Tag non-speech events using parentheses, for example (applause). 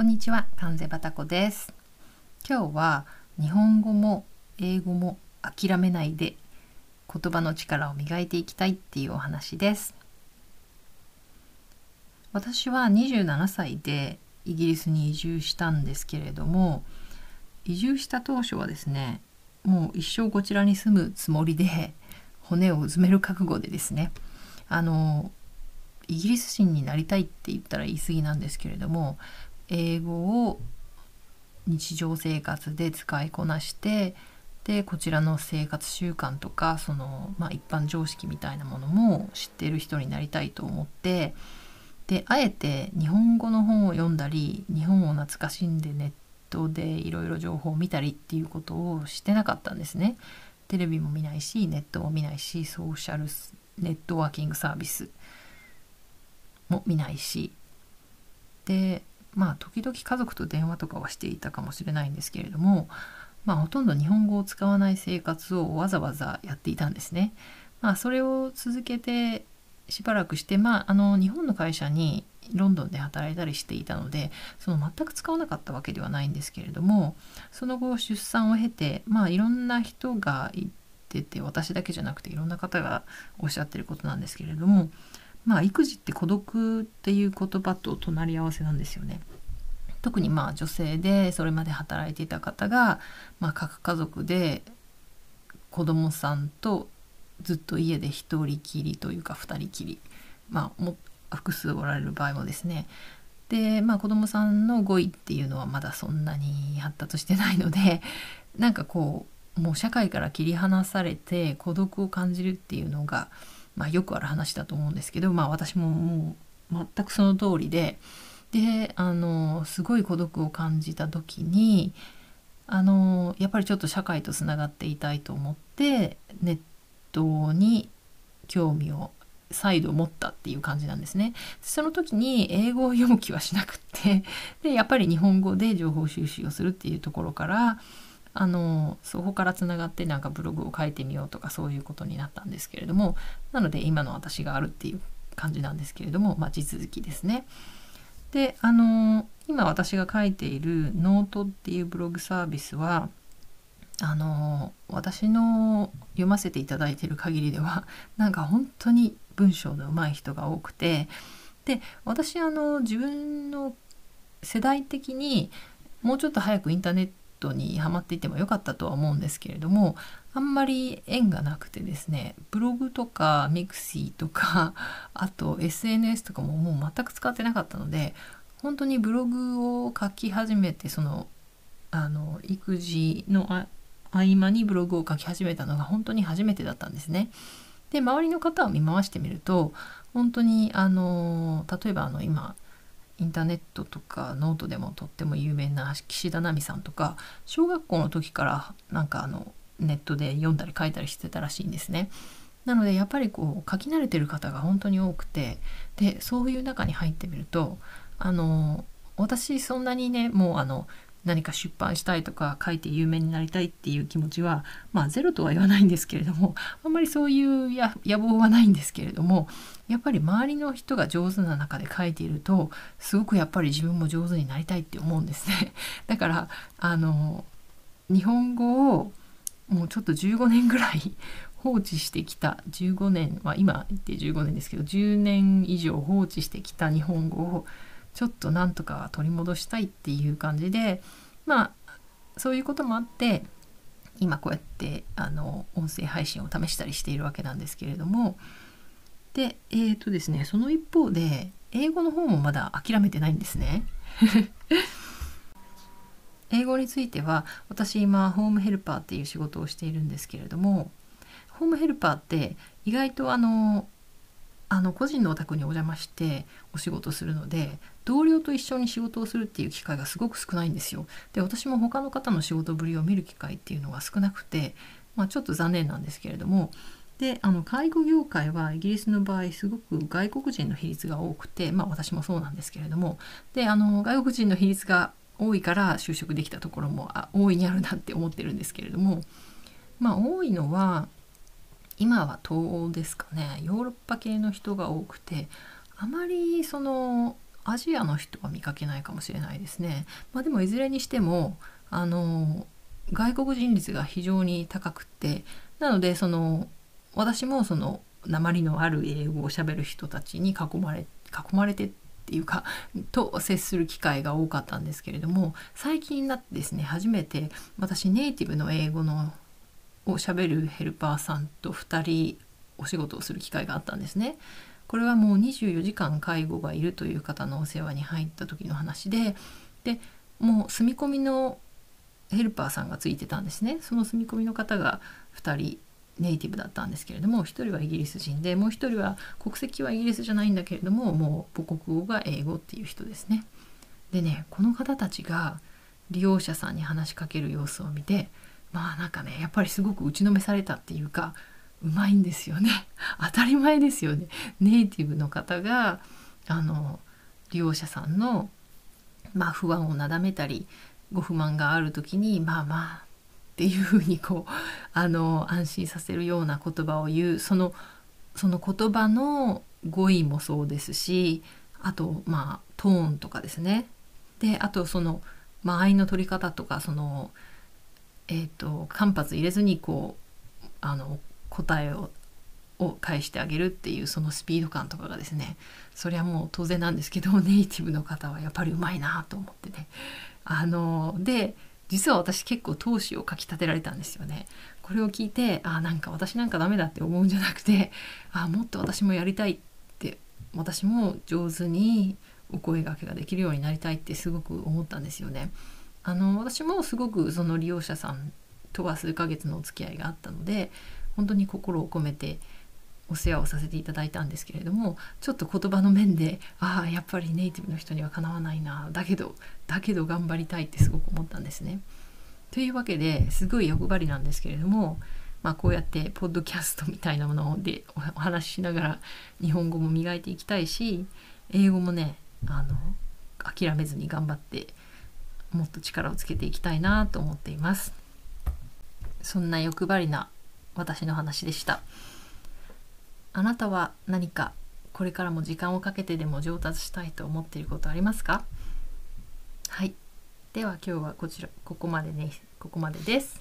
こんにちは、関西バタコです。今日は日本語も英語も諦めないで言葉の力を磨いていきたいっていうお話です。私は27歳でイギリスに移住したんですけれども、移住した当初はですね、もう一生こちらに住むつもりで骨をうずめる覚悟でですね、あのイギリス人になりたいって言ったら言い過ぎなんですけれども英語を日常生活で使いこなしてでこちらの生活習慣とかその、まあ、一般常識みたいなものも知っている人になりたいと思ってであえて日本語の本を読んだり日本を懐かしんでネットでいろいろ情報を見たりっていうことをしてなかったんですね。テレビも見ないしネットも見ないしソーシャルネットワーキングサービスも見ないしでまあ時々家族と電話とかはしていたかもしれないんですけれどもまあほとんど日本語を使わない生活をわざわざやっていたんですね。まあそれを続けてしばらくしてまああの日本の会社にロンドンで働いたりしていたのでその全く使わなかったわけではないんですけれどもその後出産を経てまあいろんな人が言ってて私だけじゃなくていろんな方がおっしゃってることなんですけれどもまあ育児って孤独っていう言葉と隣り合わせなんですよね。特にまあ女性でそれまで働いていた方が、まあ、各家族で子供さんとずっと家で一人きりというか二人きり、まあ、も複数おられる場合もですねでまあ子供さんの語彙っていうのはまだそんなに発達してないのでなんかこうもう社会から切り離されて孤独を感じるっていうのが、まあ、よくある話だと思うんですけど、まあ、私ももう全くその通りでであのすごい孤独を感じた時にあのやっぱりちょっと社会とつながっていたいと思ってネットに興味を再度持ったっていう感じなんですね。その時に英語を読む気はしなくってでやっぱり日本語で情報収集をするっていうところからあのそこからつながってなんかブログを書いてみようとかそういうことになったんですけれどもなので今の私があるっていう感じなんですけれども、まあ、地続きですね。であの今私が書いているノートっていうブログサービスはあの私の読ませていただいている限りではなんか本当に文章の上手い人が多くてで私あの自分の世代的にもうちょっと早くインターネットにハマっていてもよかったとは思うんですけれどもあんまり縁がなくてですねブログとかミクシーとか (laughs) あと SNS とかももう全く使ってなかったので本当にブログを書き始めてそのあの育児の合間にブログを書き始めたのが本当に初めてだったんですね。で周りの方を見回してみると本当にあの例えばあの今インターネットとかノートでもとっても有名な岸田奈美さんとか小学校の時からなんかあのネットで読んだり書いたりしてたらしいんですね。なのでやっぱりこう書き慣れてる方が本当に多くてでそういう中に入ってみるとあの私そんなにねもうあの何か出版したいとか書いて有名になりたいっていう気持ちはまあゼロとは言わないんですけれどもあんまりそういう野望はないんですけれどもやっぱり周りの人が上手な中で書いているとすごくやっぱり自分も上手になりたいって思うんですね。(laughs) だからあの日本語をもうちょっと15年ぐらい (laughs) 放置してきた15年まあ今言って15年ですけど10年以上放置してきた日本語をちょっとなんとか取り戻したいっていう感じでまあそういうこともあって今こうやってあの音声配信を試したりしているわけなんですけれどもでえー、とですねその一方で英語の方もまだ諦めてないんですね。(laughs) 英語については私今ホームヘルパーっていう仕事をしているんですけれどもホームヘルパーって意外とあのあの個人のお宅にお邪魔してお仕事するので同僚と一緒に仕事をするっていう機会がすごく少ないんですよ。で私も他の方の仕事ぶりを見る機会っていうのが少なくて、まあ、ちょっと残念なんですけれども。であの介護業界はイギリスの場合すごく外国人の比率が多くてまあ私もそうなんですけれども。であの外国人の比率が多いから就職できたところもあ大いにあるなって思ってるんですけれども。まあ多いのは今は東欧ですかねヨーロッパ系の人が多くてあまりそのアジアの人は見かけないかもしれないですね。まあ、でもいずれにしてもあの外国人率が非常に高くってなのでその私もその鉛のある英語をしゃべる人たちに囲まれ囲まれてっていうかと接する機会が多かったんですけれども最近になってですね初めて私ネイティブの英語のをしゃべるヘルパーさんと2人お仕事をする機会があったんですね。これはもう24時間介護がいるという方のお世話に入った時の話ででもう住み込みのヘルパーさんがついてたんですねその住み込みの方が2人ネイティブだったんですけれども1人はイギリス人でもう1人は国籍はイギリスじゃないんだけれどももう母国語が英語っていう人ですね。でねこの方たちが利用者さんに話しかける様子を見てまあなんかねやっぱりすごく打ちのめされたっていうかうまいんですよね。(laughs) 当たり前ですよね。ネイティブの方があの利用者さんの、まあ、不安をなだめたりご不満がある時にまあまあっていうふうにこうあの安心させるような言葉を言う。そのその言葉の語彙もそうですしあとまあトーンとかですね。であとその間合いの取り方とかそのえっ、ー、と間髪入れずにこうあの答えをを返してあげるっていうそのスピード感とかがですねそれはもう当然なんですけど (laughs) ネイティブの方はやっぱりうまいなと思ってねあので実は私結構闘志をかきたてられたんですよね。これを聞いてあなんか私なんかダメだって思うんじゃなくて (laughs) あもっと私もやりたいって私も上手にお声がけができるようになりたいってすごく思ったんですよね。あの私もすごくその利用者さんとは数ヶ月のお付き合いがあったので本当に心を込めてお世話をさせていただいたんですけれどもちょっと言葉の面でああやっぱりネイティブの人にはかなわないなだけどだけど頑張りたいってすごく思ったんですね。というわけですごい欲張りなんですけれども、まあ、こうやってポッドキャストみたいなものでお話ししながら日本語も磨いていきたいし英語もねあの諦めずに頑張ってもっと力をつけていきたいなと思っています。そんな欲張りな私の話でした。あなたは何かこれからも時間をかけてでも上達したいと思っていることありますか？はいでは今日はこちらここまでねここまでです